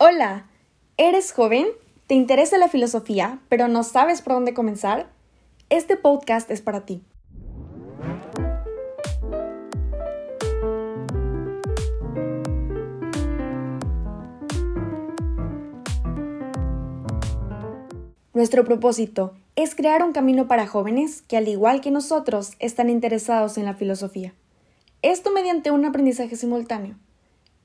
Hola, ¿eres joven? ¿Te interesa la filosofía, pero no sabes por dónde comenzar? Este podcast es para ti. Nuestro propósito es crear un camino para jóvenes que, al igual que nosotros, están interesados en la filosofía. Esto mediante un aprendizaje simultáneo.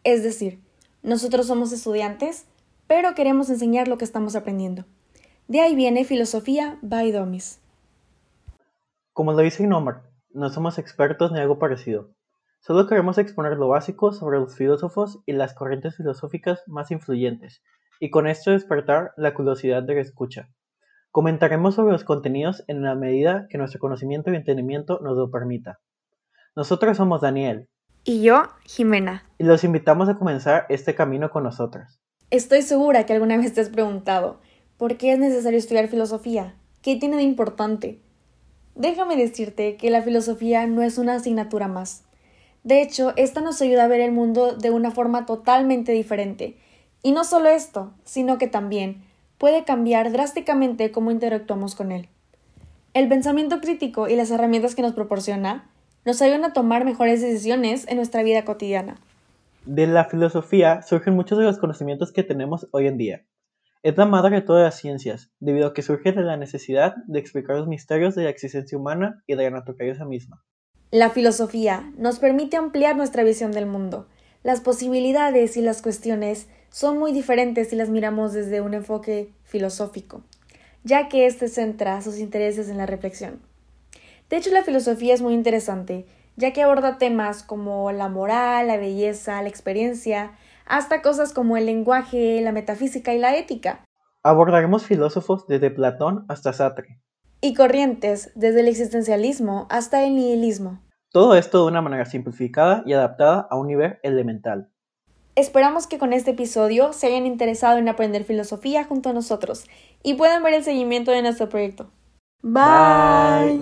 Es decir, nosotros somos estudiantes, pero queremos enseñar lo que estamos aprendiendo. De ahí viene Filosofía by Domis. Como lo dice Inomar, no somos expertos ni algo parecido. Solo queremos exponer lo básico sobre los filósofos y las corrientes filosóficas más influyentes, y con esto despertar la curiosidad de la escucha. Comentaremos sobre los contenidos en la medida que nuestro conocimiento y entendimiento nos lo permita. Nosotros somos Daniel, y yo, Jimena. Y los invitamos a comenzar este camino con nosotros. Estoy segura que alguna vez te has preguntado, ¿por qué es necesario estudiar filosofía? ¿Qué tiene de importante? Déjame decirte que la filosofía no es una asignatura más. De hecho, esta nos ayuda a ver el mundo de una forma totalmente diferente. Y no solo esto, sino que también puede cambiar drásticamente cómo interactuamos con él. El pensamiento crítico y las herramientas que nos proporciona nos ayudan a tomar mejores decisiones en nuestra vida cotidiana. De la filosofía surgen muchos de los conocimientos que tenemos hoy en día. Es la madre de todas las ciencias, debido a que surge de la necesidad de explicar los misterios de la existencia humana y de la naturaleza misma. La filosofía nos permite ampliar nuestra visión del mundo. Las posibilidades y las cuestiones son muy diferentes si las miramos desde un enfoque filosófico, ya que éste centra sus intereses en la reflexión. De hecho, la filosofía es muy interesante, ya que aborda temas como la moral, la belleza, la experiencia, hasta cosas como el lenguaje, la metafísica y la ética. Abordaremos filósofos desde Platón hasta Sartre. Y corrientes desde el existencialismo hasta el nihilismo. Todo esto de una manera simplificada y adaptada a un nivel elemental. Esperamos que con este episodio se hayan interesado en aprender filosofía junto a nosotros y puedan ver el seguimiento de nuestro proyecto. Bye.